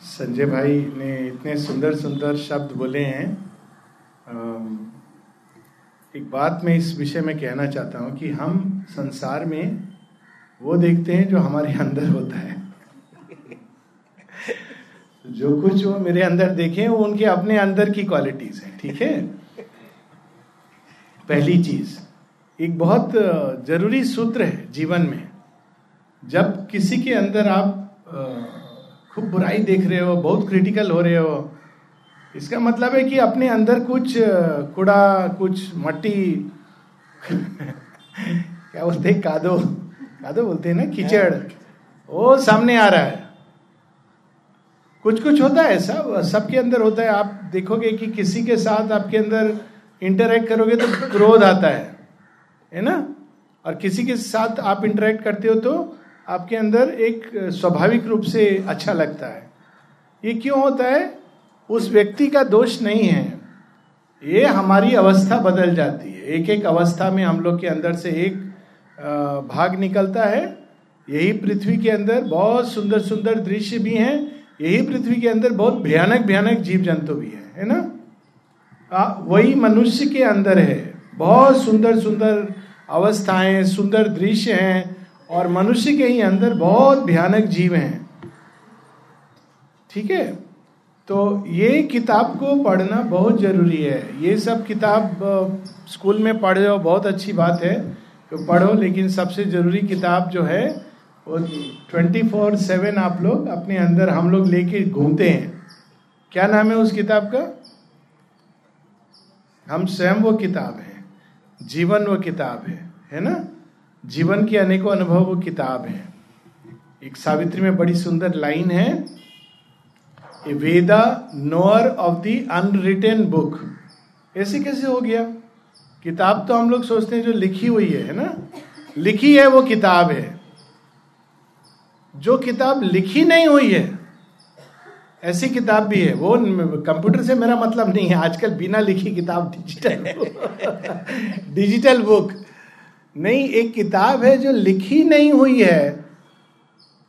संजय भाई ने इतने सुंदर सुंदर शब्द बोले हैं। एक बात मैं इस विषय में कहना चाहता हूँ कि हम संसार में वो देखते हैं जो हमारे अंदर होता है। जो कुछ वो मेरे अंदर देखे, वो उनके अपने अंदर की क्वालिटीज हैं, ठीक है? पहली चीज़, एक बहुत ज़रूरी सूत्र है जीवन में। जब किसी के अंदर आप खूब बुराई देख रहे हो, बहुत क्रिटिकल हो रहे हो। इसका मतलब है कि अपने अंदर कुछ कूड़ा, कुछ मट्टी, क्या बोलते हैं, कादो? कादो बोलते हैं ना, कीचड़। वो सामने आ रहा है। कुछ कुछ होता है, सब, सबके अंदर होता है। आप देखोगे कि किसी के साथ आपके अंदर इंटरेक्ट करोगे तो क्रोध आता है। है ना? और किसी के साथ आप इंटरेक्ट करते हो तो आपके अंदर एक स्वाभाविक रूप से अच्छा लगता है। ये क्यों होता है? उस व्यक्ति का दोष नहीं है। ये हमारी अवस्था बदल जाती है। एक एक अवस्था में हम लोग के अंदर से एक भाग निकलता है। यही पृथ्वी के अंदर बहुत सुंदर सुंदर दृश्य भी हैं। यही पृथ्वी के अंदर बहुत भयानक भयानक जीव जंतु भी हैं है ना? आ, वही मनुष्य के अंदर है। बहुत सुंदर सुंदर अवस्थाएँ सुंदर दृश्य हैं। और मनुष्य के ही अंदर बहुत भयानक जीव हैं। ठीक है? तो ये किताब को पढ़ना बहुत ज़रूरी है। ये सब किताब स्कूल में पढ़ हो, बहुत अच्छी बात है। तो पढ़ो, लेकिन सबसे ज़रूरी किताब जो है, वो ट्वेंटी फोर सेवन आप लोग अपने अंदर हम लोग लेके घूमते हैं। क्या नाम है उस किताब का? हम स्वयं वो किताब है, जीवन वो किताब है है ना? जीवन के अनेकों अनुभव वो किताब है। एक सावित्री में बड़ी सुंदर लाइन है, a Veda knower of the unwritten book. ऐसे कैसे हो गया? किताब तो हम लोग सोचते हैं जो लिखी हुई है है ना? लिखी है वो किताब है। जो किताब लिखी नहीं हुई है, ऐसी किताब भी है। वो कंप्यूटर से मेरा मतलब नहीं है, आजकल बिना लिखी किताब डिजिटल डिजिटल बुक नहीं, एक किताब है जो लिखी नहीं हुई है,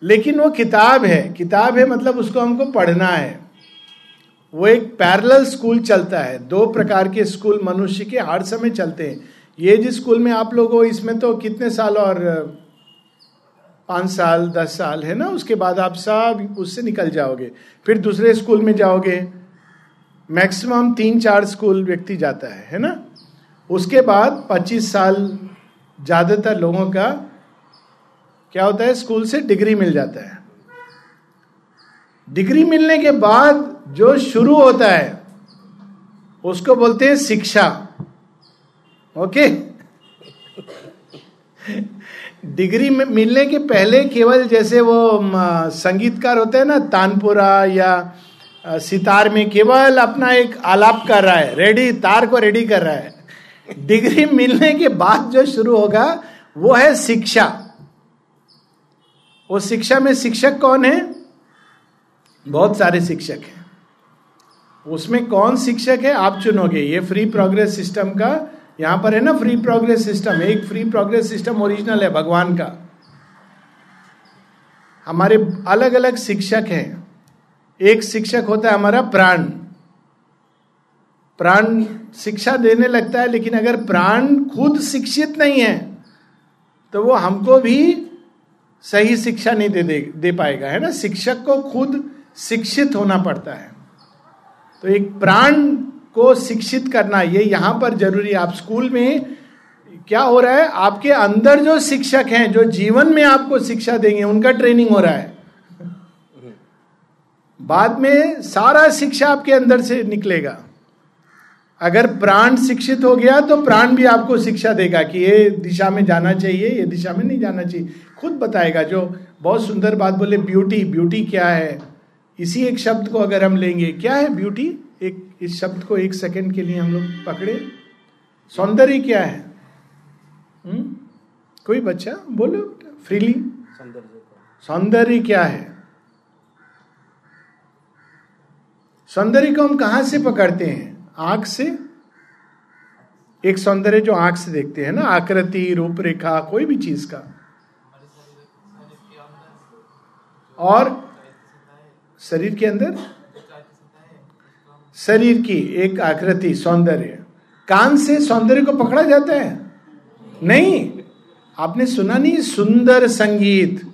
लेकिन वो किताब है। किताब है मतलब उसको हमको पढ़ना है। वो एक पैरेलल स्कूल चलता है। दो प्रकार के स्कूल मनुष्य के हर समय चलते हैं। ये जिस स्कूल में आप लोग हो, इसमें तो कितने साल और, पाँच साल, दस साल है ना? उसके बाद आप सब उससे निकल जाओगे। फिर दूसरे स्कूल में जाओगे। मैक्सिमम तीन चार स्कूल व्यक्ति जाता है है ना? उसके बाद पच्चीस साल ज़्यादातर लोगों का क्या होता है, स्कूल से डिग्री मिल जाता है। डिग्री मिलने के बाद जो शुरू होता है, उसको बोलते हैं शिक्षा। ओके? डिग्री में, मिलने के पहले केवल जैसे वो संगीतकार होते हैं ना, तानपुरा या सितार में केवल अपना एक आलाप कर रहा है, रेडी, तार को रेडी कर रहा है। डिग्री मिलने के बाद जो शुरू होगा, वो है शिक्षा। वो शिक्षा में शिक्षक कौन है? बहुत सारे शिक्षक हैं। उसमें कौन शिक्षक है, आप चुनोगे। ये फ्री प्रोग्रेस सिस्टम का, यहाँ पर है ना फ्री प्रोग्रेस सिस्टम एक फ्री प्रोग्रेस सिस्टम ओरिजिनल है, भगवान का। हमारे अलग अलग शिक्षक हैं। एक शिक्षक होता है हमारा प्राण। प्राण शिक्षा देने लगता है लेकिन अगर प्राण खुद शिक्षित नहीं है तो वो हमको भी सही शिक्षा नहीं दे दे, दे पाएगा है ना? शिक्षक को खुद शिक्षित होना पड़ता है। तो एक प्राण को शिक्षित करना ये यहाँ पर ज़रूरी है। आप स्कूल में क्या हो रहा है? आपके अंदर जो शिक्षक हैं जो जीवन में आपको शिक्षा देंगे उनका ट्रेनिंग हो रहा है। बाद में सारा शिक्षा आपके अंदर से निकलेगा। अगर प्राण शिक्षित हो गया तो प्राण भी आपको शिक्षा देगा कि ये दिशा में जाना चाहिए, ये दिशा में नहीं जाना चाहिए। खुद बताएगा जो बहुत सुंदर बात बोले ब्यूटी ब्यूटी क्या है? इसी एक शब्द को अगर हम लेंगे, क्या है ब्यूटी एक, इस शब्द को एक सेकंड के लिए हम लोग पकड़े। सौंदर्य क्या है? हुँ? हम्म? कोई बच्चा? बोलो फ्रीली सौंदर्य क्या है? सौंदर्य को हम कहाँ से पकड़ते हैं? आँख से? एक सौंदर्य जो आँख से देखते हैं ना, आकृति, रूपरेखा, कोई भी चीज़ का। और शरीर के अंदर? शरीर की एक आकृति, सौंदर्य। कान से सौंदर्य को पकड़ा जाता है? नहीं। आपने सुना नहीं, सुंदर संगीत।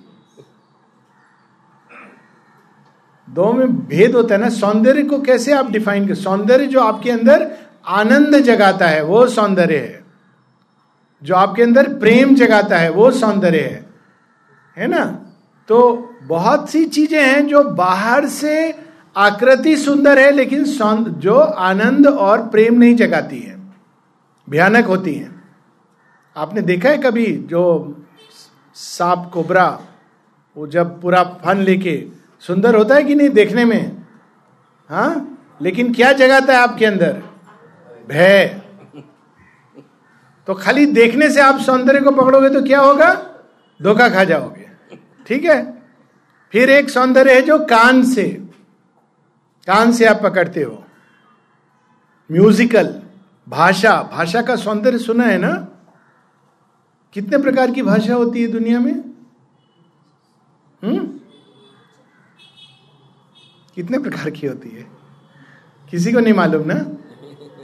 दो में भेद होता है ना, सौंदर्य को कैसे आप डिफाइन कर, सौंदर्य जो आपके अंदर आनंद जगाता है, वो सौंदर्य है। जो आपके अंदर प्रेम जगाता है, वो सौंदर्य है। है ना? तो बहुत सी चीज़ें हैं जो बाहर से आकृति सुंदर है, लेकिन जो आनंद और प्रेम नहीं जगाती है। भयानक होती है। आपने देखा है कभी जो सांप, कोबरा, वो जब पूरा फन लेके सुंदर होता है कि नहीं देखने में? हाँ? लेकिन क्या जगाता है आपके अंदर? भय। तो खाली देखने से आप सौंदर्य को पकड़ोगे तो क्या होगा? धोखा खा जाओगे। ठीक है? फिर एक सौंदर्य है जो कान से कान से आप पकड़ते हो। म्यूजिकल, भाषा। भाषा का सौंदर्य सुना है ना? कितने प्रकार की भाषा होती है दुनिया में? हम्म? कितने प्रकार की होती है? किसी को नहीं मालूम ना?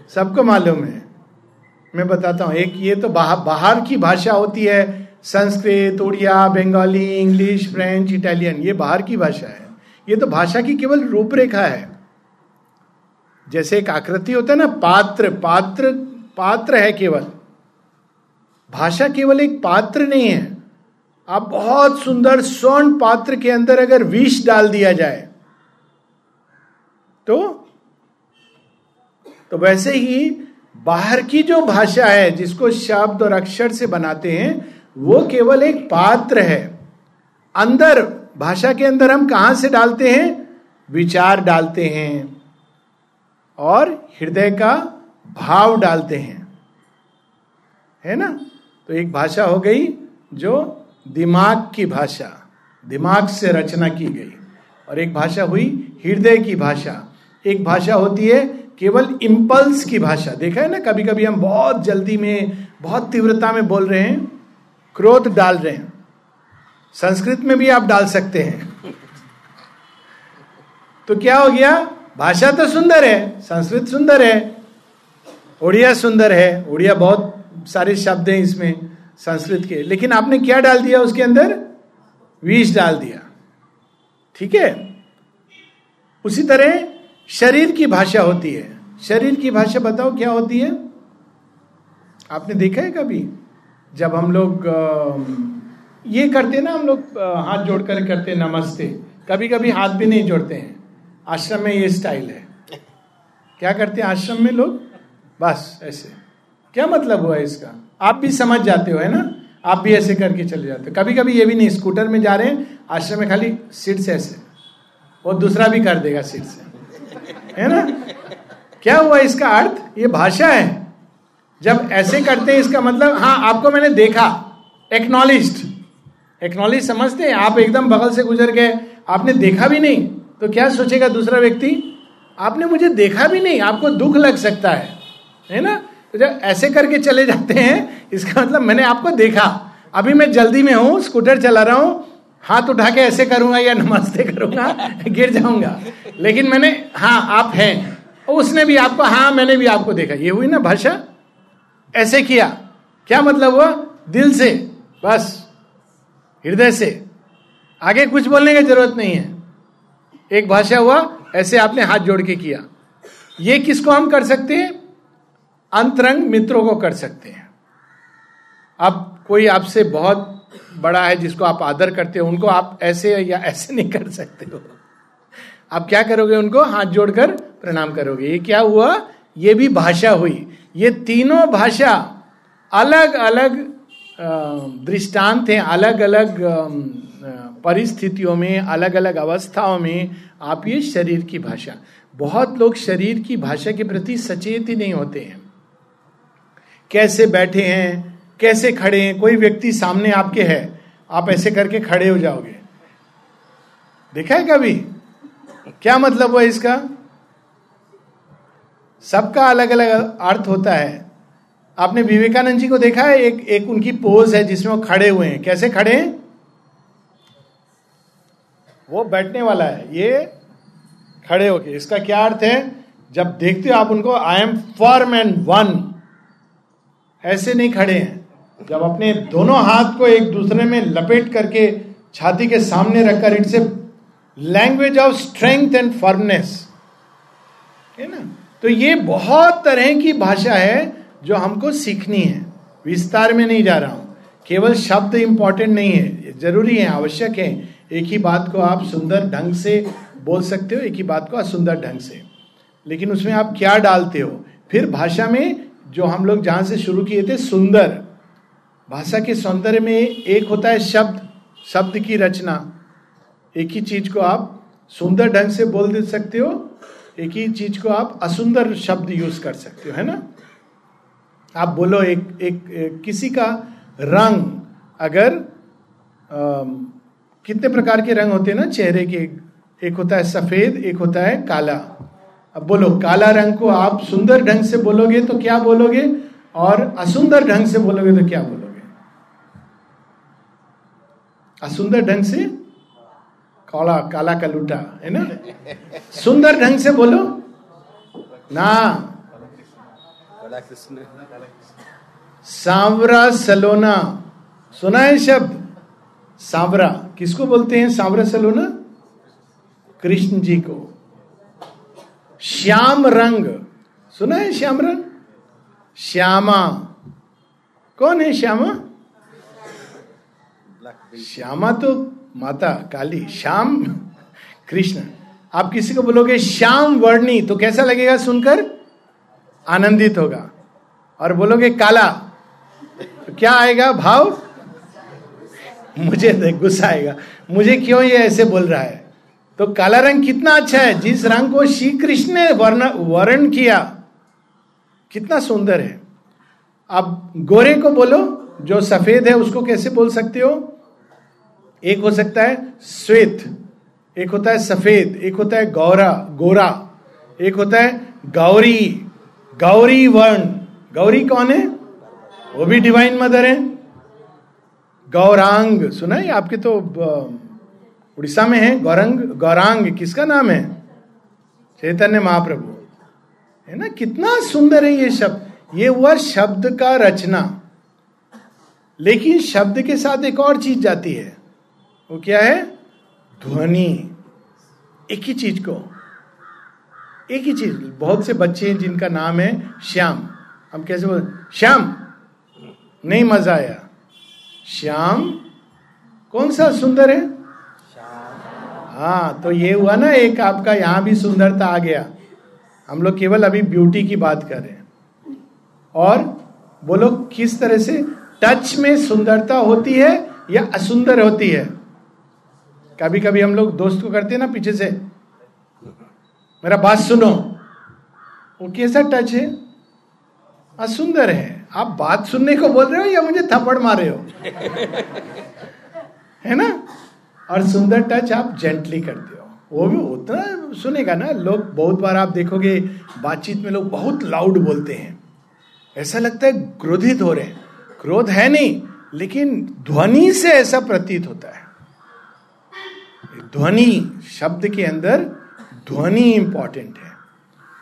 सबको मालूम है। मैं बताता हूँ, एक ये तो बाहर की भाषा होती है, Sanskrit, Oriya, Bengali, English, French, Italian, ये बाहर की भाषा है। ये तो भाषा की केवल रूपरेखा है। जैसे एक आकृति होता है ना, पात्र पात्र पात्र है केवल। भाषा केवल एक पात्र नहीं है। आप बहुत सुंदर स्वर्ण पात्र के अंदर अगर विष डाल दिया जाए तो तो वैसे ही बाहर की जो भाषा है, जिसको शब्द और अक्षर से बनाते हैं, वो केवल एक पात्र है। अंदर, भाषा के अंदर हम कहाँ से डालते हैं? विचार डालते हैं और हृदय का भाव डालते हैं। है ना? तो एक भाषा हो गई जो दिमाग की भाषा, दिमाग से रचना की गई और एक भाषा हुई हृदय की भाषा। एक भाषा होती है, केवल इम्पल्स की भाषा। देखा है ना कभी कभी हम बहुत जल्दी में, बहुत तीव्रता में बोल रहे हैं, क्रोध डाल रहे हैं। संस्कृत में भी आप डाल सकते हैं। तो क्या हो गया? भाषा तो सुंदर है, संस्कृत सुंदर है उड़िया सुंदर है। उड़िया बहुत सारे शब्द हैं इसमें, संस्कृत के। लेकिन आपने क्या डाल दिया उसके अंदर? विष डाल दिया। ठीक है? उसी तरह शरीर की भाषा होती है। शरीर की भाषा बताओ क्या होती है? आपने देखा है कभी? जब हम लोग ये करते ना हम लोग हाथ जोड़कर करते नमस्ते। कभी कभी हाथ भी नहीं जोड़ते हैं। आश्रम में ये स्टाइल है। क्या करते हैं आश्रम में लोग? बस, ऐसे। क्या मतलब हुआ इसका? आप भी समझ जाते हो, है ना? आप भी ऐसे करके चले जाते हो। कभी कभी ये भी नहीं, स्कूटर में जा रहे हैं, आश्रम में खाली सीट से ऐसे। और दूसरा भी कर देगा सीट से। है ना? क्या हुआ इसका अर्थ? ये भाषा है। जब ऐसे करते हैं, इसका मतलब हाँ आपको मैंने देखा एक्नॉलिज एक्नॉलेज समझते हैं, आप एकदम बगल से गुजर गए, आपने देखा भी नहीं तो क्या सोचेगा दूसरा व्यक्ति? आपने मुझे देखा भी नहीं, आपको दुख लग सकता है है ना? तो जब ऐसे करके चले जाते हैं, इसका मतलब मैंने आपको देखा। अभी मैं जल्दी में हूँ, स्कूटर चला रहा हूँ हाथ उठा के ऐसे करूँगा या नमस्ते करूँगा, गिर जाऊँगा। लेकिन मैंने हाँ आप हैं। उसने भी आपको हाँ मैंने भी आपको देखा। ये हुई ना भाषा? ऐसे किया। क्या मतलब हुआ? दिल से। बस। हृदय से। आगे कुछ बोलने की ज़रूरत नहीं है। एक भाषा हुआ, ऐसे आपने हाथ जोड़ के किया। ये किसको हम कर सकते हैं? अंतरंग मित्रों को कर सकते हैं। अब कोई आपसे बहुत बड़ा है, जिसको आप आदर करते हो, उनको आप ऐसे या ऐसे नहीं कर सकते हो। आप क्या करोगे उनको? हाथ जोड़कर प्रणाम करोगे। ये क्या हुआ? ये भी भाषा हुई। ये तीनों भाषा अलग अलग दृष्टांत हैं। अलग अलग परिस्थितियों में, अलग अलग अवस्थाओं में आप ये शरीर की भाषा। बहुत लोग शरीर की भाषा के प्रति सचेत ही नहीं होते हैं। कैसे बैठे हैं? कैसे खड़े हैं? कोई व्यक्ति सामने आपके है, आप ऐसे करके खड़े हो जाओगे। देखा है कभी? क्या मतलब हुआ इसका? सबका अलग अलग अर्थ होता है। आपने विवेकानंद जी को देखा है? एक एक उनकी पोज है जिसमें वो खड़े हुए हैं। कैसे खड़े हैं? वो बैठने वाला है। ये खड़े होके। इसका क्या अर्थ है? जब देखते हो आप उनको I am form and one ऐसे नहीं खड़े हैं। जब अपने दोनों हाथ को एक दूसरे में लपेट करके छाती के सामने रखकर it's a language of strength and firmness. है ना? तो ये बहुत तरह की भाषा है जो हमको सीखनी है। विस्तार में नहीं जा रहा हूँ। केवल शब्द इंपॉर्टेंट नहीं है। ज़रूरी है, आवश्यक है। एक ही बात को आप सुंदर ढंग से बोल सकते हो, एक ही बात को असुंदर ढंग से। लेकिन उसमें आप क्या डालते हो? फिर भाषा में जो हम लोग जहाँ से शुरू किए थे, सुंदर। भाषा के सौंदर्य में एक होता है शब्द शब्द की रचना। एक ही चीज़ को आप सुंदर ढंग से बोल दे सकते हो एक ही चीज़ को आप असुंदर शब्द यूज़ कर सकते हो है ना? आप बोलो एक एक, एक किसी का रंग अगर आ, कितने प्रकार के रंग होते हैं ना? चेहरे के एक होता है सफ़ेद एक होता है काला। अब बोलो काला रंग को आप सुंदर ढंग से बोलोगे तो क्या बोलोगे? और असुंदर ढंग से बोलोगे तो क्या बोलोगे? असुंदर ढंग से? काला काला का लूटा है ना? सुंदर ढंग से बोलो। ना। सांवरा सलोना। सुना है शब्द? सांवरा। किसको बोलते हैं सांवरा सलोना? कृष्ण जी को। श्याम रंग। सुना है श्याम रंग? श्यामा। कौन है श्यामा? श्यामा तो माता, काली, श्याम, कृष्ण। आप किसी को बोलोगे, श्याम वर्णी तो कैसा लगेगा सुनकर? आनंदित होगा। और बोलोगे, काला तो क्या आएगा भाव? मुझे गुस्सा आएगा। मुझे क्यों ये ऐसे बोल रहा है? तो काला रंग कितना अच्छा है। जिस रंग को श्री कृष्ण ने वर्ण वर्ण किया, कितना सुंदर है। अब गोरे को बोलो, जो सफ़ेद है उसको कैसे बोल सकते हो? एक हो सकता है श्वेत, एक होता है सफ़ेद, एक होता है गौरा, गोरा, एक होता है गौरी गौरी वर्ण। गौरी कौन है? वो भी डिवाइन मदर है। गौरांग, सुना है? आपके तो उड़ीसा में है गौरंग, गौरांग, किसका नाम है? चैतन्य महाप्रभु। है ना? कितना सुंदर है ये शब्द। ये हुआ शब्द का रचना। लेकिन शब्द के साथ एक और चीज़ जाती है। वो क्या है? ध्वनि। एक ही चीज़ को। एक ही चीज़। बहुत से बच्चे हैं जिनका नाम है श्याम। हम कैसे बोल श्याम। नहीं मज़ा आया। श्याम? कौन सा सुंदर है? हाँ तो ये हुआ ना, एक आपका यहाँ भी सुंदरता आ गया। हम लोग केवल अभी ब्यूटी की बात कर रहे हैं। और बोलो किस तरह से टच में सुंदरता होती है या असुंदर होती है? कभी कभी हम लोग दोस्त को करते हैं ना पीछे से। मेरा बात सुनो। वो कैसा टच है? असुंदर है। आप बात सुनने को बोल रहे हो या मुझे थप्पड़ मारे हो? है ना? और सुंदर टच आप जेंटली करते हो। वो भी उतना सुनेगा ना। लोग बहुत बार आप देखोगे, बातचीत में लोग बहुत लाउड बोलते हैं। ऐसा लगता है क्रोधित हो रहे हैं। क्रोध है नहीं, लेकिन ध्वनि से ऐसा प्रतीत होता है। ध्वनि शब्द के अंदर ध्वनि इंपॉर्टेंट है।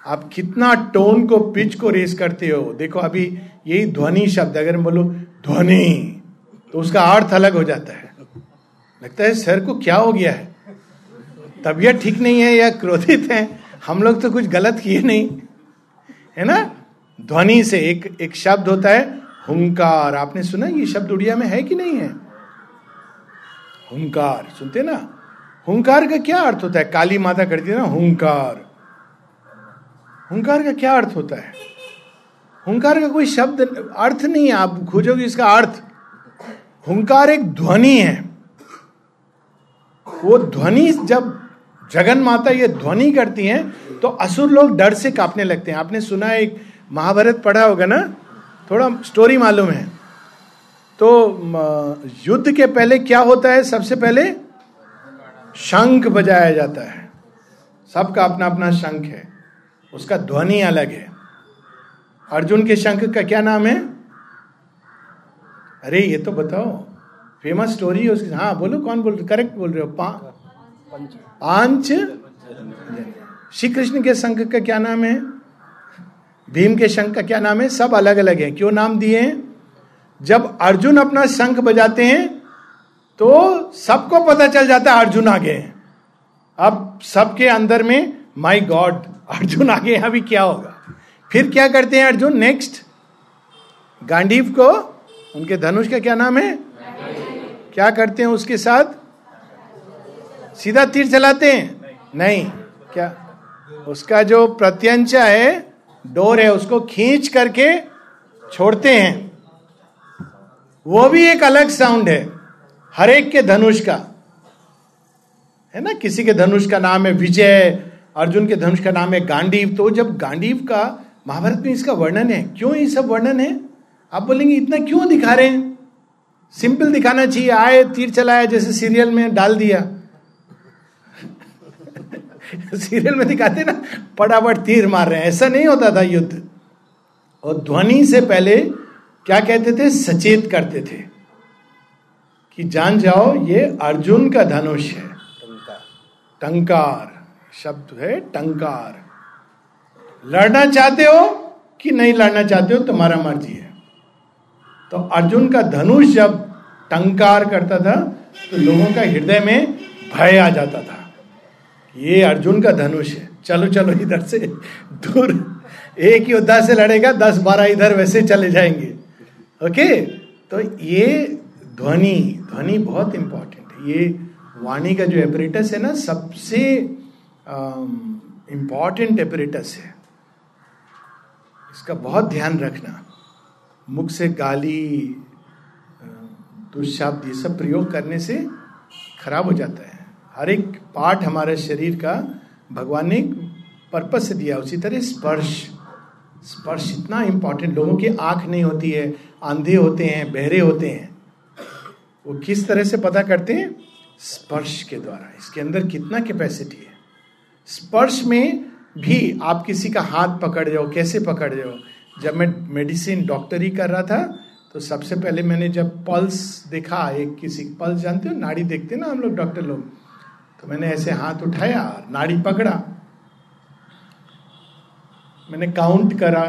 आप कितना टोन को पिच को रेस करते हो, देखो अभी यही ध्वनि शब्द, अगर मैं बोलो ध्वनि तो उसका अर्थ अलग हो जाता है। लगता है सर को क्या हो गया है? तबीयत ठीक नहीं है या क्रोधित है? हम लोग तो कुछ गलत किए नहीं। है ना? ध्वनि से एक एक शब्द होता है हुंकार। आपने सुना ये शब्द उड़िया में है कि नहीं है? हुंकार, सुनते ना? हुंकार का क्या अर्थ होता है? काली माता करती है ना, हुंकार। हुंकार का क्या अर्थ होता है? हुंकार का कोई शब्द अर्थ नहीं है, आप खोजोगे इसका अर्थ। हुंकार एक ध्वनि है। वो ध्वनि जब जगन माता ये ध्वनि करती हैं तो असुर लोग डर से कांपने लगते हैं। आपने सुना एक महाभारत पढ़ा होगा ना? थोड़ा स्टोरी मालूम है। तो युद्ध के पहले क्या होता है? सबसे पहले शंख बजाया जाता है। सबका अपना अपना शंख है। उसका ध्वनि अलग है। अर्जुन के शंख का क्या नाम है? अरे, ये तो बताओ। फ़ेमस स्टोरी है उसकी। हाँ बोलो, कौन बोल रहे? करेक्ट बोल रहे हो। पाँच श्री कृष्ण के शंख का क्या नाम है? भीम के शंख का क्या नाम है? सब अलग अलग है। क्यों नाम दिए हैं? जब अर्जुन अपना शंख बजाते हैं तो सबको पता चल जाता है अर्जुन आगे हैं। अब सबके अंदर में माई गॉड अर्जुन आगे यहाँ भी क्या होगा? फिर क्या करते हैं अर्जुन? नेक्स्ट गांडीव को, उनके धनुष का क्या नाम है? क्या करते हैं उसके साथ? सीधा तीर चलाते हैं? नहीं। क्या? उसका जो प्रत्यंचा है, डोर है, उसको खींच करके छोड़ते हैं। वो भी एक अलग साउंड है। हर एक के धनुष का। है ना? किसी के धनुष का नाम है विजय, अर्जुन के धनुष का नाम है गांडीव। तो जब गांडीव का, महाभारत में इसका वर्णन है, क्यों ये सब वर्णन है? आप बोलेंगे, इतना क्यों दिखा रहे हैं? सिंपल दिखाना चाहिए। आए, तीर चलाया जैसे सीरियल में डाल दिया। सीरियल में दिखाते ना, फटाफट तीर मार रहे हैं। ऐसा नहीं होता था युद्ध। और ध्वनि से पहले क्या कहते थे? सचेत करते थे। कि जान जाओ ये अर्जुन का धनुष है। टंकार। शब्द है टंकार। लड़ना चाहते हो कि नहीं लड़ना चाहते हो तुम्हारा मर्ज़ी है। तो अर्जुन का धनुष जब टंकार करता था तो लोगों का हृदय में भय आ जाता था ये अर्जुन का धनुष है। चलो चलो इधर से दूर। एक योद्धा से लड़ेगा दस बारह इधर वैसे चले जाएँगे। ओके? तो ये ध्वनि ध्वनि बहुत इंपॉर्टेंट है। ये वाणी का जो एपरेटस है ना, सबसे इंपॉर्टेंट एपरेटस है। इसका बहुत ध्यान रखना। मुख से गाली दुष्शब्द ये सब प्रयोग करने से खराब हो जाता है। हर एक पार्ट हमारे शरीर का भगवान ने पर्पज से दिया। उसी तरह स्पर्श। स्पर्श इतना इंपॉर्टेंट लोगों की आँख नहीं होती है, आंधे होते हैं, बहरे होते हैं। वो किस तरह से पता करते हैं? स्पर्श के द्वारा। इसके अंदर कितना कैपेसिटी है? स्पर्श में भी आप किसी का हाथ पकड़ जाओ कैसे पकड़ जाओ जब मैं मेडिसिन डॉक्टरी कर रहा था तो सबसे पहले मैंने जब पल्स देखा, एक किसी पल्स जानते हो? नाड़ी देखते ना हम लोग डॉक्टर लोग? तो मैंने ऐसे हाथ उठाया नाड़ी पकड़ा। मैंने काउंट करा।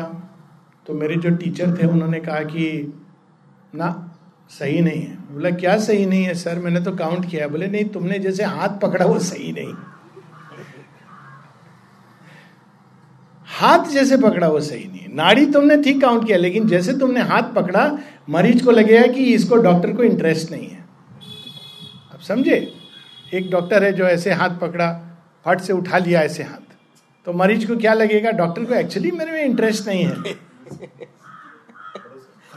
तो मेरे जो टीचर थे, उन्होंने कहा कि, ना सही नहीं है। बोला, क्या सही नहीं है, सर? मैंने तो काउंट किया बोले, नहीं, तुमने जैसे हाथ पकड़ा वो सही नहीं। हाथ जैसे पकड़ा वो सही नहीं है। नाड़ी तुमने ठीक काउंट किया, लेकिन जैसे तुमने हाथ पकड़ा, मरीज़ को लगेगा कि इसको डॉक्टर को इंटरेस्ट नहीं है। अब समझे? एक डॉक्टर है जो ऐसे हाथ पकड़ा, फट से उठा लिया ऐसे हाथ। तो मरीज़ को क्या लगेगा? डॉक्टर को एक्चुअली मेरे में इंटरेस्ट नहीं है।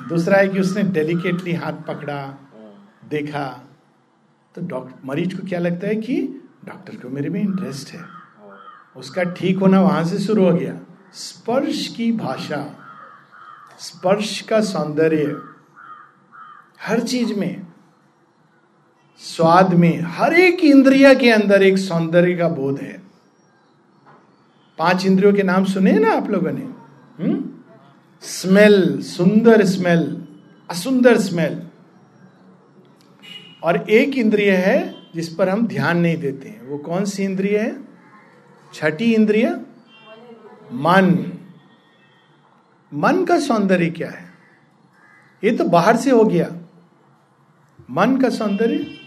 दूसरा है कि उसने डेलिकेटली हाथ पकड़ा, देखा। तो डॉक्टर मरीज़ को क्या लगता है कि डॉक्टर को मेरे में इंटरेस्ट है। उसका ठीक होना वहाँ से शुरू हो गया। स्पर्श की भाषा, स्पर्श का सौंदर्य, हर चीज़ में, स्वाद में, हर एक इंद्रिया के अंदर एक सौंदर्य का बोध है। पाँच इंद्रियों के नाम सुने ना आप लोगों ने? हम्म? स्मेल, सुंदर स्मेल, असुंदर स्मेल। और एक इंद्रिय है जिस पर हम ध्यान नहीं देते हैं। वो कौन सी इंद्रिय है? छठी इंद्रिय? मन। मन का सौंदर्य क्या है? ये तो बाहर से हो गया। मन का सौंदर्य?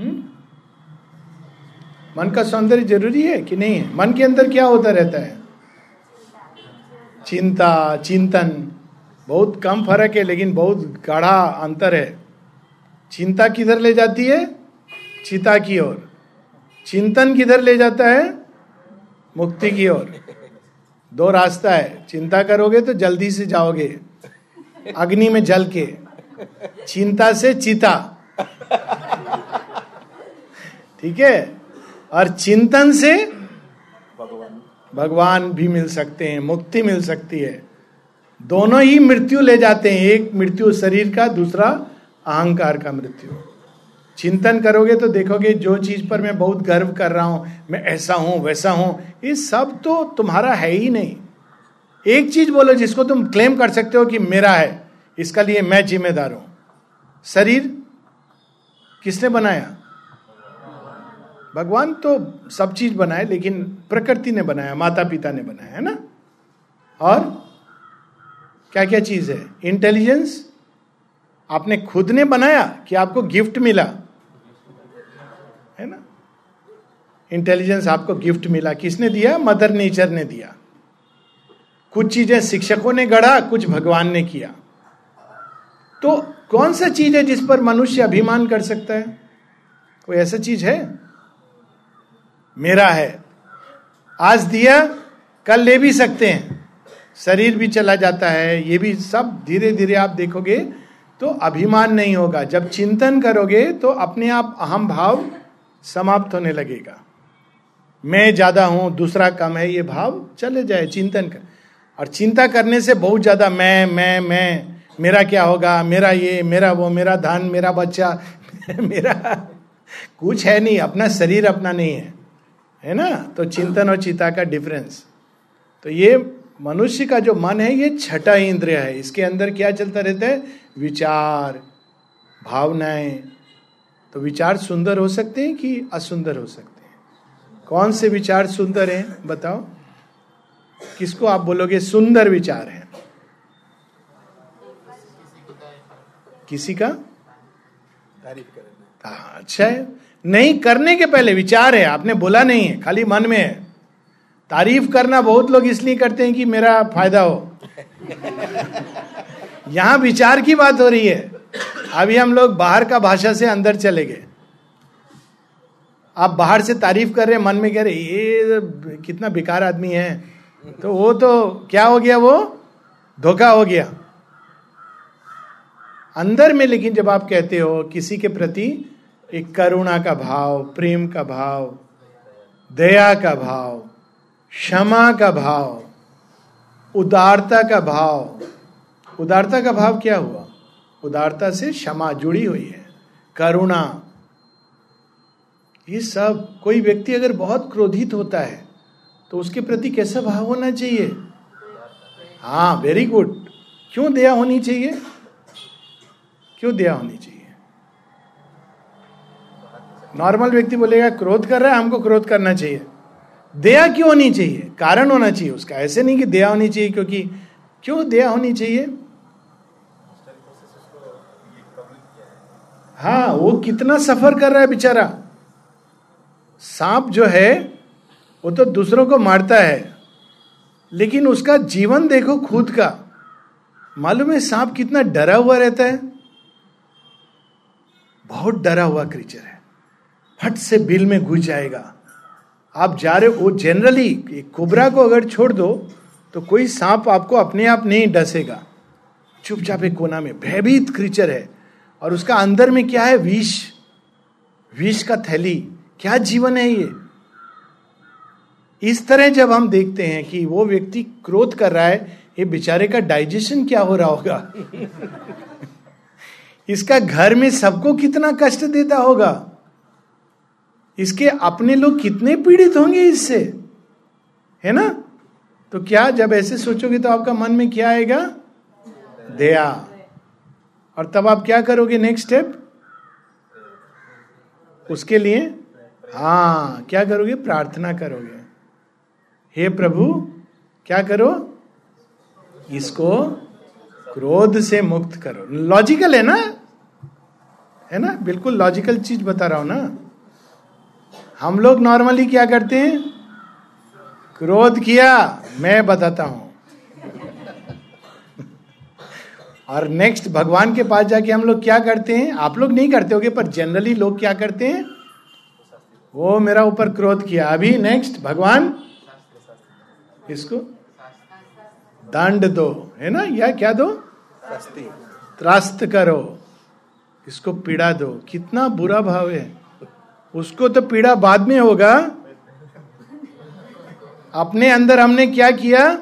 हम्म? मन का सौंदर्य ज़रूरी है कि नहीं है? मन के अंदर क्या होता रहता है? चिंता, चिंतन। बहुत कम फ़र्क है, लेकिन बहुत गाढ़ा अंतर है। चिंता किधर ले जाती है? चिता की ओर। चिंतन किधर ले जाता है? मुक्ति की ओर। दो रास्ता है। चिंता करोगे तो जल्दी से जाओगे। अग्नि में जल के। चिंता से चिता। ठीक है? और चिंतन से भगवान भी मिल सकते हैं, मुक्ति मिल सकती है। दोनों ही मृत्यु ले जाते हैं, एक मृत्यु शरीर का, दूसरा अहंकार का मृत्यु। चिंतन करोगे तो देखोगे जो चीज़ पर मैं बहुत गर्व कर रहा हूँ, मैं ऐसा हूँ, वैसा हूँ, ये सब तो तुम्हारा है ही नहीं। एक चीज़ बोलो जिसको तुम क्लेम कर सकते हो कि मेरा है, इसका लिए मैं जिम्मेदार हूँ। शरीर किसने बनाया? भगवान तो सब चीज़ बनाए, लेकिन प्रकृति ने बनाया माता पिता ने बनाया, है ना? और क्या क्या चीज़ है? इंटेलिजेंस आपने खुद ने बनाया कि आपको गिफ्ट मिला? है ना? इंटेलिजेंस आपको गिफ्ट मिला। किसने दिया? मदर नेचर ने दिया। कुछ चीज़ें शिक्षकों ने गढ़ा, कुछ भगवान ने किया। तो कौन सा चीज़ है जिस पर मनुष्य अभिमान कर सकता है? कोई ऐसा चीज़ है? मेरा है। आज दिया, कल ले भी सकते हैं। शरीर भी चला जाता है, ये भी सब धीरे धीरे आप देखोगे तो अभिमान नहीं होगा। जब चिंतन करोगे तो अपने आप अहम भाव समाप्त होने लगेगा। मैं ज़्यादा हूँ, दूसरा कम है, ये भाव चले जाए, चिंतन कर। और चिंता करने से बहुत ज़्यादा मैं मैं मैं, मेरा क्या होगा? मेरा ये, मेरा वो, मेरा धन, मेरा बच्चा, मेरा कुछ है नहीं, अपना शरीर अपना नहीं है। है ना? तो चिंतन और चिता का डिफरेंस तो ये मनुष्य का जो मन है ये छठा इंद्रिय है। इसके अंदर क्या चलता रहता है? विचार भावनाएँ। तो विचार सुंदर हो सकते हैं कि असुंदर हो सकते हैं? कौन से विचार सुंदर हैं बताओ? किसको आप बोलोगे सुंदर विचार है? किसी का? हाँ अच्छा है। नहीं करने के पहले विचार है, आपने बोला नहीं है, खाली मन में है। तारीफ़ करना बहुत लोग इसलिए करते हैं कि मेरा फ़ायदा हो। यहाँ विचार की बात हो रही है। अभी हम लोग बाहर का भाषा से अंदर चले गए। आप बाहर से तारीफ़ कर रहे हैं, मन में कह रहे ये कितना बेकार आदमी है। तो वो तो क्या हो गया वो? धोखा हो गया। अंदर में लेकिन जब आप कहते हो किसी के प्रति एक करुणा का भाव, प्रेम का भाव, दया का भाव, क्षमा का भाव, उदारता का भाव। उदारता का भाव क्या हुआ? उदारता से क्षमा जुड़ी हुई है। करुणा। ये सब, कोई व्यक्ति अगर बहुत क्रोधित होता है तो उसके प्रति कैसा भाव होना चाहिए? हाँ वेरी गुड क्यों दया होनी चाहिए? क्यों दया होनी चाहिए? नॉर्मल व्यक्ति बोलेगा, क्रोध कर रहा है, हमको क्रोध करना चाहिए। दया क्यों होनी चाहिए? कारण होना चाहिए उसका। ऐसे नहीं कि दया होनी चाहिए, क्योंकि क्यों दया होनी चाहिए? हाँ वो कितना सफ़र कर रहा है बेचारा। सांप जो है, वो तो दूसरों को मारता है, लेकिन उसका जीवन देखो खुद का। मालूम है सांप कितना डरा हुआ रहता है? बहुत डरा हुआ क्रीचर है। फट से बिल में घुस जाएगा। आप जा रहे हो जनरली कोबरा को अगर छोड़ दो तो कोई सांप आपको अपने आप नहीं डसेगा। चुपचाप एक कोना में, भयभीत क्रीचर है। और उसका अंदर में क्या है? विष। विष का थैली। क्या जीवन है ये? इस तरह जब हम देखते हैं कि वो व्यक्ति क्रोध कर रहा है, ये बेचारे का डाइजेशन क्या हो रहा होगा? इसका घर में सबको कितना कष्ट देता होगा? इसके अपने लोग कितने पीड़ित होंगे इससे? है ना? तो क्या जब ऐसे सोचोगे तो आपका मन में क्या आएगा? दया। और तब आप क्या करोगे नेक्स्ट स्टेप उसके लिए? हाँ क्या करोगे? प्रार्थना करोगे। हे प्रभु, क्या करो? इसको क्रोध से मुक्त करो। लॉजिकल है ना? है ना? बिल्कुल लॉजिकल चीज़ बता रहा हूँ ना? हम लोग नॉर्मली क्या करते हैं? क्रोध किया मैं बताता हूँ। और नेक्स्ट भगवान के पास जाके हम लोग क्या करते हैं? आप लोग नहीं करते होगे पर जनरली लोग क्या करते हैं? वो मेरा ऊपर क्रोध किया। अभी नेक्स्ट भगवान इसको दंड दो है ना? या क्या दो? त्रास्त करो। इसको पीड़ा दो। कितना बुरा भाव है। उसको तो पीड़ा बाद में होगा। अपने अंदर हमने क्या किया?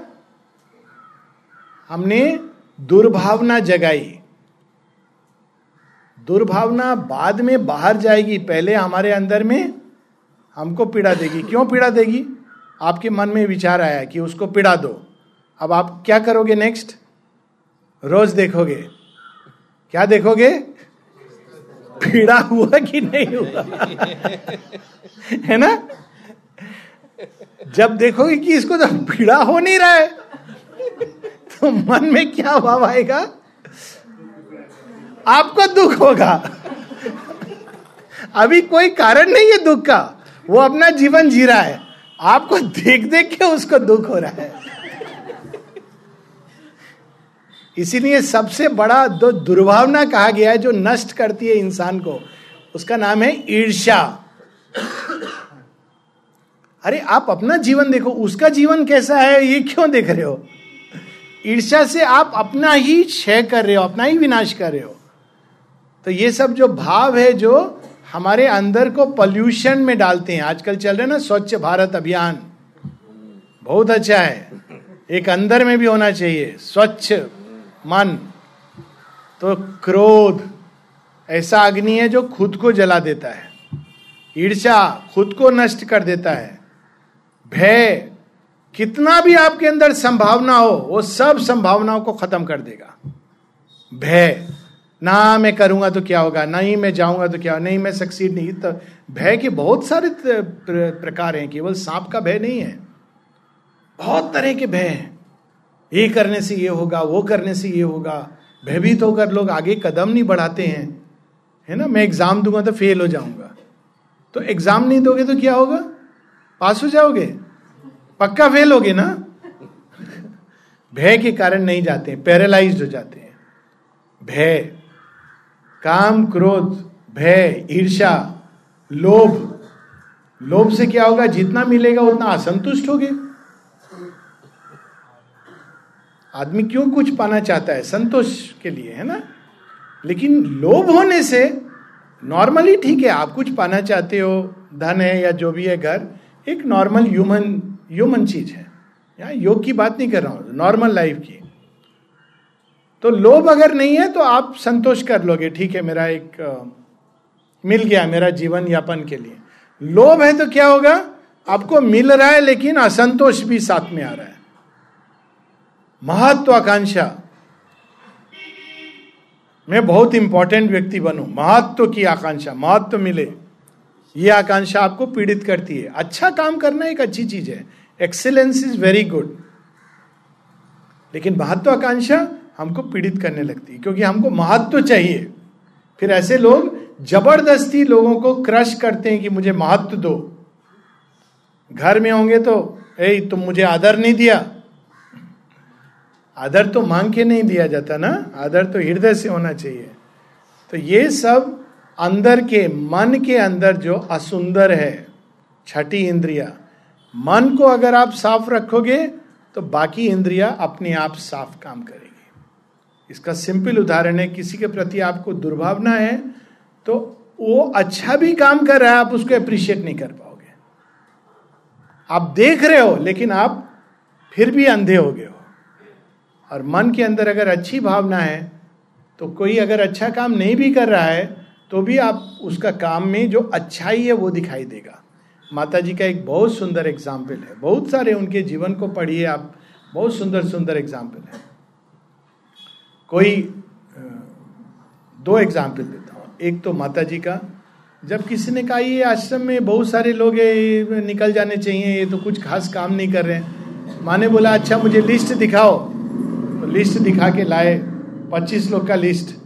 हमने दुर्भावना जगाई। दुर्भावना बाद में बाहर जाएगी। पहले हमारे अंदर में हमको पीड़ा देगी। क्यों पीड़ा देगी? आपके मन में विचार आया कि उसको पीड़ा दो। अब आप क्या करोगे नेक्स्ट रोज देखोगे। क्या देखोगे? पीड़ा हुआ कि नहीं हुआ? है ना? जब देखोगे कि इसको तो पीड़ा हो नहीं रहा है तो मन में क्या भाव आएगा? आपको दुख होगा। अभी कोई कारण नहीं है दुख का। वो अपना जीवन जी रहा है। आपको देख देख के उसको दुख हो रहा है। इसीलिए सबसे बड़ा दो दुर्भावना कहा गया है जो नष्ट करती है इंसान को। उसका नाम है ईर्षा अरे, आप अपना जीवन देखो, उसका जीवन कैसा है, ये क्यों देख रहे हो? ईर्ष्या से आप अपना ही क्षय कर रहे हो, अपना ही विनाश कर रहे हो। तो ये सब जो भाव है, जो हमारे अंदर को पॉल्यूशन में डालते हैं। आजकल चल रहे ना, स्वच्छ भारत अभियान। बहुत अच्छा है। एक अंदर में भी होना चाहिए, स्वच्छ। मन। तो क्रोध, ऐसा अग्नि है जो खुद को जला देता है। ईर्षा खुद को नष्ट कर देता है। भय, कितना भी आपके अंदर संभावना हो, वो सब संभावनाओं को खत्म कर देगा। भय, ना मैं करूँगा तो क्या होगा नहीं मैं जाऊँगा तो क्या होगा नहीं मैं सक्सीड नहीं। तो भय के बहुत सारे प्रकार हैं, केवल सांप का भय नहीं है। बहुत तरह के भय हैं। ये करने से ये होगा, वो करने से ये होगा। भयभीत होकर लोग आगे कदम नहीं बढ़ाते हैं। है ना? मैं एग्ज़ाम दूँगा तो फेल हो जाऊँगा। तो एग्ज़ाम नहीं दोगे तो क्या होगा? पास हो जाओगे? पक्का फेल होगे ना? भय के कारण नहीं जाते हैं पैरालाइज हो जाते हैं। भय, काम, क्रोध, भय ईर्षा लोभ। लोभ से क्या होगा? जितना मिलेगा उतना असंतुष्ट हो गए आदमी क्यों कुछ पाना चाहता है? संतोष के लिए है ना? लेकिन लोभ होने से नॉर्मली ठीक है आप कुछ पाना चाहते हो धन है या जो भी है घर एक नॉर्मल ह्यूमन ह्यूमन चीज़ है। यहाँ योग की बात नहीं कर रहा हूँ नॉर्मल लाइफ की। तो लोभ अगर नहीं है तो आप संतोष कर लोगे ठीक है मेरा एक आ, मिल गया मेरा जीवन यापन के लिए। लोभ है तो क्या होगा? आपको मिल रहा है लेकिन असंतोष भी साथ में आ रहा है। महत्वाकांक्षा। मैं बहुत इंपॉर्टेंट व्यक्ति बनूं। महत्व की आकांक्षा, महत्व मिले। ये आकांक्षा आपको पीड़ित करती है। अच्छा काम करना एक अच्छी चीज़ है। एक्सेलेंस इज़ वेरी गुड लेकिन महत्वाकांक्षा हमको पीड़ित करने लगती है, क्योंकि हमको महत्व चाहिए। फिर ऐसे लोग ज़बरदस्ती लोगों को क्रश करते हैं कि मुझे महत्व दो। घर में होंगे तो ए तुम मुझे आदर नहीं दिया। आदर तो मांग के नहीं दिया जाता ना? आदर तो हृदय से होना चाहिए। तो ये सब अंदर के, मन के अंदर जो असुंदर है, छठी इंद्रिया, मन को अगर आप साफ़ रखोगे तो बाकी इंद्रिया अपने आप साफ़ काम करेगी। इसका सिंपल उदाहरण है, किसी के प्रति आपको दुर्भावना है तो वो अच्छा भी काम कर रहा है, आप उसको अप्रिशिएट नहीं कर पाओगे। आप देख रहे हो, लेकिन आप फिर भी अंधे हो गए और मन के अंदर अगर अच्छी भावना है तो कोई अगर अच्छा काम नहीं भी कर रहा है तो भी आप उसका काम में जो अच्छाई है वो दिखाई देगा। माता जी का एक बहुत सुंदर एग्ज़ाम्पल है। बहुत सारे उनके जीवन को पढ़िए आप। बहुत सुंदर सुंदर एग्ज़ाम्पल है। कोई दो एग्ज़ाम्पल देता हूँ। एक तो माता जी का, जब किसी ने कहा, ये आश्रम में बहुत सारे लोग निकल जाने चाहिए, ये तो कुछ खास काम नहीं कर रहे हैं। माँ ने बोला अच्छा मुझे लिस्ट दिखाओ। लिस्ट दिखा के लाए। पच्चीस लोग का लिस्ट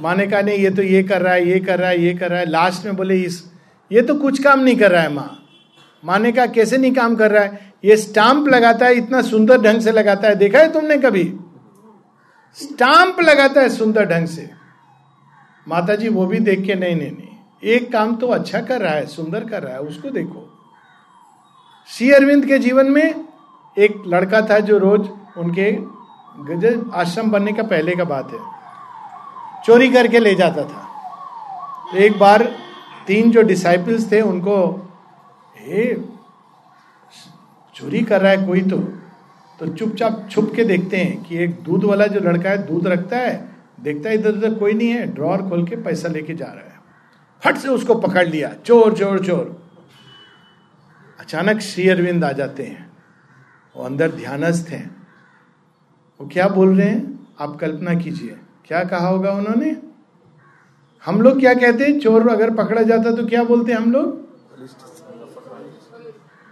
माँ ने कहा नहीं, ये तो ये कर रहा है, ये कर रहा है, ये कर रहा है। लास्ट में बोले, इस ये तो कुछ काम नहीं कर रहा है माँ। माँ ने कहा कैसे नहीं काम कर रहा है? ये स्टाम्प लगाता है, इतना सुंदर ढंग से लगाता है। देखा है तुमने कभी? स्टाम्प लगाता है सुंदर ढंग से। माता जी वो भी देख के, नहीं नहीं नहीं। एक काम तो अच्छा कर रहा है, सुंदर कर रहा है, उसको देखो। श्री अरविंद के जीवन में एक लड़का था जो रोज उनके आश्रम बनने का पहले का बात है। चोरी करके ले जाता था। एक बार तीन जो डिसाइपल्स थे, उनको, हे, चोरी कर रहा है कोई तो? तो चुपचाप छुप के देखते हैं कि एक दूध वाला जो लड़का है, दूध रखता है, देखता है इधर उधर कोई नहीं है ड्रॉर खोल के पैसा लेके जा रहा है। फट से उसको पकड़ लिया, चोर चोर चोर! अचानक श्री अरविंद आ जाते हैं वो अंदर ध्यानस्थ हैं। वो क्या बोल रहे हैं? आप कल्पना कीजिए। क्या कहा होगा उन्होंने? हम लोग क्या कहते हैं? चोर अगर पकड़ा जाता तो क्या बोलते हम लोग?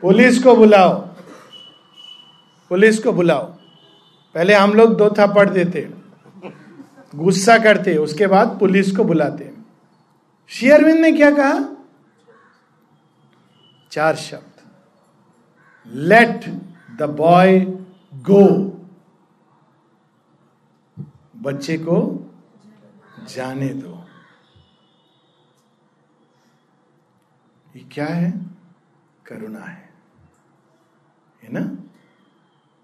पुलिस को बुलाओ। पुलिस को बुलाओ। पहले हम लोग दो थप्पड़ देते। गुस्सा करते। उसके बाद पुलिस को बुलाते। शेयरविंद ने क्या कहा? चार शब्द। लेट द बॉय गो बच्चे को जाने दो। ये क्या है? करुणा है। है ना?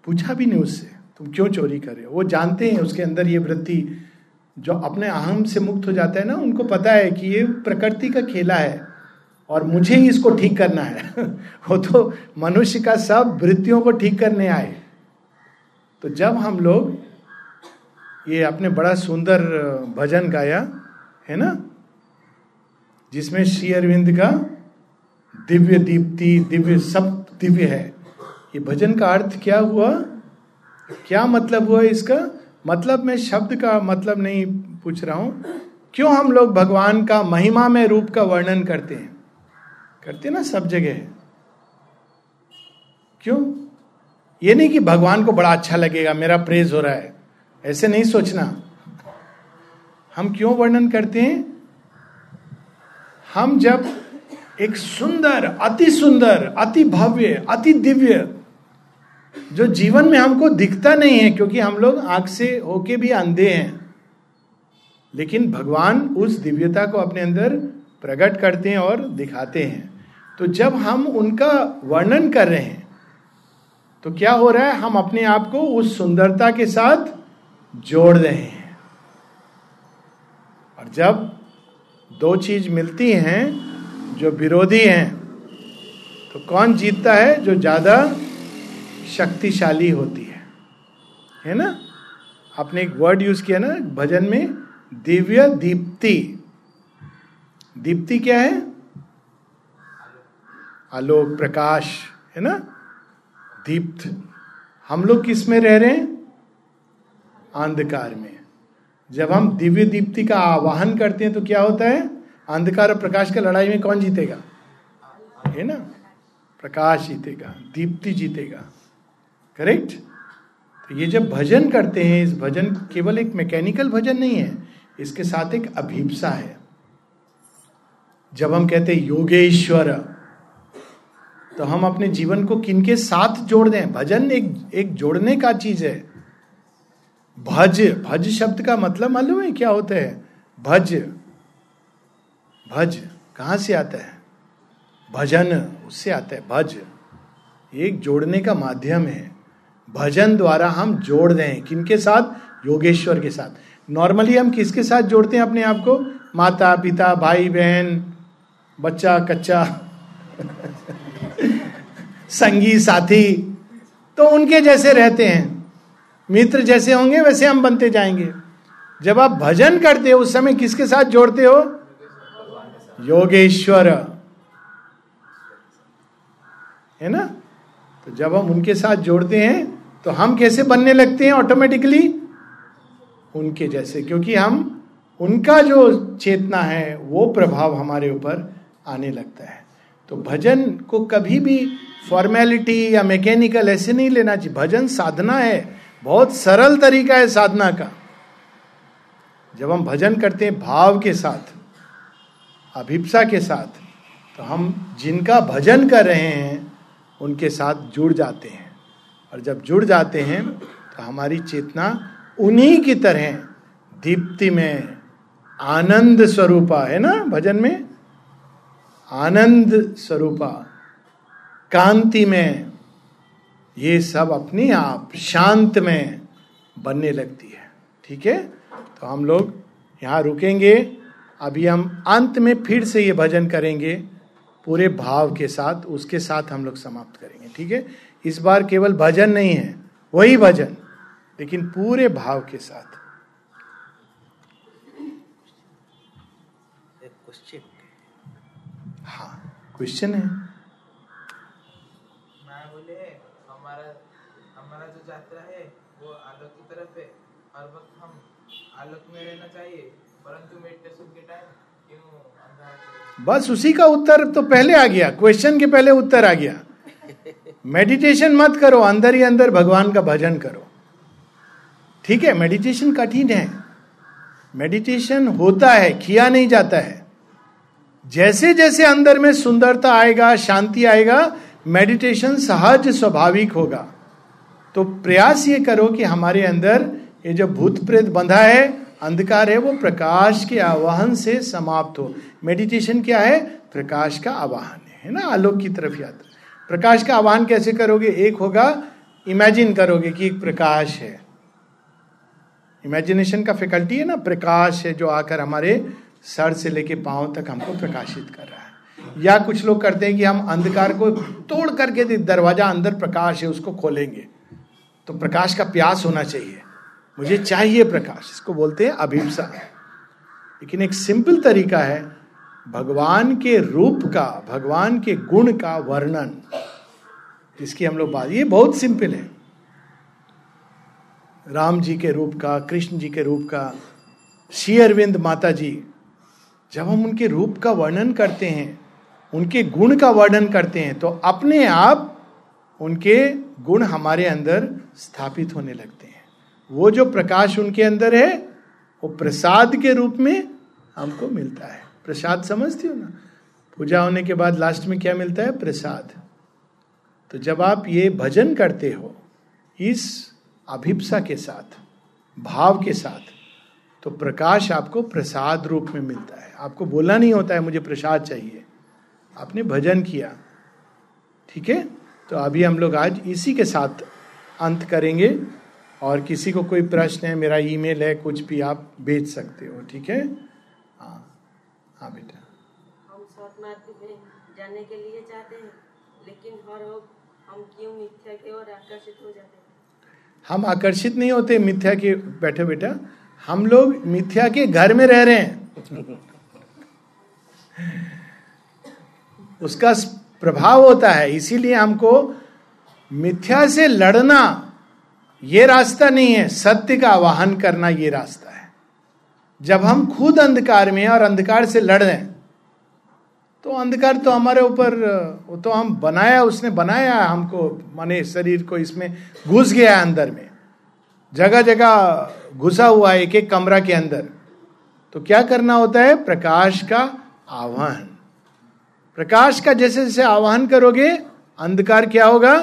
पूछा भी नहीं उससे, तुम क्यों चोरी कर रहे हो? वो जानते हैं उसके अंदर ये वृत्ति, जो अपने अहम से मुक्त हो जाता है ना, उनको पता है कि ये प्रकृति का खेला है और मुझे ही इसको ठीक करना है। वो तो मनुष्य का सब वृत्तियों को ठीक करने आए। तो जब हम लोग ये अपने बड़ा सुंदर भजन गाया, है ना? जिसमें श्री अरविंद का दिव्य दीप्ति, दिव्य सब दिव्य है। ये भजन का अर्थ क्या हुआ? क्या मतलब हुआ इसका? मतलब मैं शब्द का मतलब नहीं पूछ रहा हूँ। क्यों हम लोग भगवान का महिमा में रूप का वर्णन करते हैं? करते ना सब जगह। क्यों? ये नहीं कि भगवान को बड़ा अच्छा लगेगा, मेरा प्रेज हो रहा है। ऐसे नहीं सोचना। हम क्यों वर्णन करते हैं? हम जब एक सुंदर, अति सुंदर, अति भव्य, अति दिव्य, जो जीवन में हमको दिखता नहीं है, क्योंकि हम लोग आँख से होके भी अंधे हैं, लेकिन भगवान उस दिव्यता को अपने अंदर प्रकट करते हैं और दिखाते हैं। तो जब हम उनका वर्णन कर रहे हैं तो क्या हो रहा है? हम अपने आप को उस सुंदरता के साथ जोड़ रहे हैं और जब दो चीज़ मिलती हैं, जो विरोधी हैं तो कौन जीतता है? जो ज़्यादा शक्तिशाली होती है। है ना? आपने एक वर्ड यूज़ किया ना, भजन में, दिव्य दीप्ति। दीप्ति क्या है? आलोक प्रकाश, है ना? दीप्त। हम लोग किसमें रह रहे हैं? अंधकार में। जब हम दिव्य दीप्ति का आवाहन करते हैं तो क्या होता है? अंधकार और प्रकाश का लड़ाई में कौन जीतेगा? है ना? प्रकाश जीतेगा, दीप्ति जीतेगा। करेक्ट? तो ये जब भजन करते हैं, इस भजन केवल एक मैकेनिकल भजन नहीं है, इसके साथ एक अभिप्सा है। जब हम कहते हैं, योगेश्वर तो हम अपने जीवन को किनके साथ जोड़ दें? भजन एक एक जोड़ने का चीज़ है। भज भज शब्द का मतलब मालूम है क्या होता है? भज। भज कहाँ से आता है? भजन, उससे आता है। भज एक जोड़ने का माध्यम है। भजन द्वारा हम जोड़ दें किनके साथ? योगेश्वर के साथ। नॉर्मली हम किसके साथ जोड़ते हैं अपने आप को? माता पिता भाई बहन बच्चा, कच्चा, संगी, साथी तो उनके जैसे रहते हैं। मित्र जैसे होंगे, वैसे हम बनते जाएँगे। जब आप भजन करते हो, उस समय किसके साथ जोड़ते हो? योगेश्वर। है ना? तो जब हम उनके साथ जोड़ते हैं तो हम कैसे बनने लगते हैं ऑटोमेटिकली उनके जैसे, क्योंकि हम, उनका जो चेतना है, वो प्रभाव हमारे ऊपर आने लगता है। तो भजन को कभी भी फॉर्मेलिटी या मैकेनिकल ऐसे नहीं लेना चाहिए। भजन साधना है बहुत सरल तरीका है साधना का। जब हम भजन करते हैं भाव के साथ, अभिप्सा के साथ तो हम जिनका भजन कर रहे हैं, उनके साथ जुड़ जाते हैं। और जब जुड़ जाते हैं तो हमारी चेतना उन्हीं की तरह दीप्ति में आनंद स्वरूपा, है ना भजन में? आनंद स्वरूपा, कांति में ये सब अपने आप शांत में बनने लगती है। ठीक है? तो हम लोग यहाँ रुकेंगे। अभी हम अंत में फिर से ये भजन करेंगे। पूरे भाव के साथ उसके साथ हम लोग समाप्त करेंगे। ठीक है? इस बार केवल भजन नहीं है वही भजन लेकिन पूरे भाव के साथ। हाँ क्वेश्चन है बोले हमारा हमारा जो यात्रा है, वो आलोक की तरफ़ है। हर वक्त हम आलोक में रहना चाहिए, परंतु मेडिटेशन के टाइम बस उसी का उत्तर तो पहले आ गया क्वेश्चन के पहले उत्तर आ गया। मेडिटेशन मत करो, अंदर ही अंदर भगवान का भजन करो। ठीक है मेडिटेशन कठिन है। मेडिटेशन होता है, किया नहीं जाता है। जैसे जैसे अंदर में सुंदरता आएगा, शांति आएगा मेडिटेशन सहज स्वाभाविक होगा तो प्रयास ये करो कि हमारे अंदर ये जो भूत प्रेत बंधा है, अंधकार है, वो प्रकाश के आवाहन से समाप्त हो। मेडिटेशन क्या है? प्रकाश का आवाहन है ना? आलोक की तरफ़ यात्रा। प्रकाश का आवाहन कैसे करोगे? एक होगा इमेजिन करोगे कि एक प्रकाश है। इमेजिनेशन का फैकल्टी है ना? प्रकाश है जो आकर हमारे सर से लेके पाँव तक हमको प्रकाशित कर रहा है। या कुछ लोग करते हैं कि हम अंधकार को तोड़ करके दरवाज़ा अंदर प्रकाश है, उसको खोलेंगे। तो प्रकाश का प्यास होना चाहिए। मुझे चाहिए प्रकाश, इसको बोलते हैं अभिप्सा। लेकिन एक सिंपल तरीका है, भगवान के रूप का, भगवान के गुण का वर्णन, जिसकी हम लोग बात ये बहुत सिंपल है। राम जी के रूप का, कृष्ण जी के रूप का, श्री अरविंद माता जी, जब हम उनके रूप का वर्णन करते हैं उनके गुण का वर्णन करते हैं तो अपने आप उनके गुण हमारे अंदर स्थापित होने लगते हैं। वो जो प्रकाश उनके अंदर है, वो प्रसाद के रूप में हमको मिलता है। प्रसाद समझती हो ना? पूजा होने के बाद लास्ट में क्या मिलता है? प्रसाद। तो जब आप ये भजन करते हो, इस अभिप्सा के साथ, भाव के साथ तो प्रकाश आपको प्रसाद रूप में मिलता है। आपको बोलना नहीं होता है, मुझे प्रसाद चाहिए। आपने भजन किया। ठीक है? तो अभी हम लोग आज इसी के साथ अंत करेंगे। और किसी को कोई प्रश्न है मेरा ईमेल है कुछ भी आप भेज सकते हो ठीक है? हाँ। हाँ बेटा। हम मार्ग में जाने के लिए चाहते हैं लेकिन हर हम क्यों मिथ्या की ओर आकर्षित हो जाते हैं? हम आकर्षित नहीं होते मिथ्या के बैठे बेटा। हम लोग मिथ्या के घर में रह रहे हैं। उसका प्रभाव होता है। इसीलिए हमको मिथ्या से लड़ना ये रास्ता नहीं है। सत्य का आवाहन करना ये रास्ता है। जब हम खुद अंधकार में और अंधकार से लड़ रहे हैं तो अंधकार तो हमारे ऊपर, वो तो हम बनाया, उसने बनाया हमको, माने शरीर को इसमें घुस गया अंदर में। जगह जगह घुसा हुआ है एक एक कमरा के अंदर। तो क्या करना होता है? प्रकाश का आह्वान प्रकाश का जैसे जैसे आह्वान करोगे, अंधकार क्या होगा?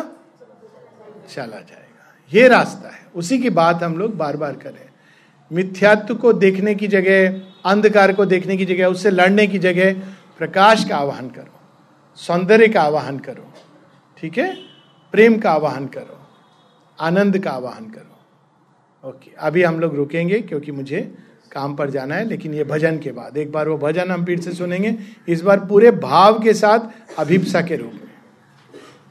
चला जाएगा। ये रास्ता है। उसी की बात हम लोग बार बार करें मिथ्यात्व को देखने की जगह, अंधकार को देखने की जगह, उससे लड़ने की जगह प्रकाश का आवाहन करो। सौंदर्य का आवाहन करो। ठीक है? प्रेम का आवाहन करो। आनंद का आवाहन करो। ओके। अभी हम लोग रुकेंगे क्योंकि मुझे काम पर जाना है, लेकिन ये भजन के बाद। एक बार वो भजन हम पीठ से सुनेंगे। इस बार पूरे भाव के साथ अभिप्सा के रूप में।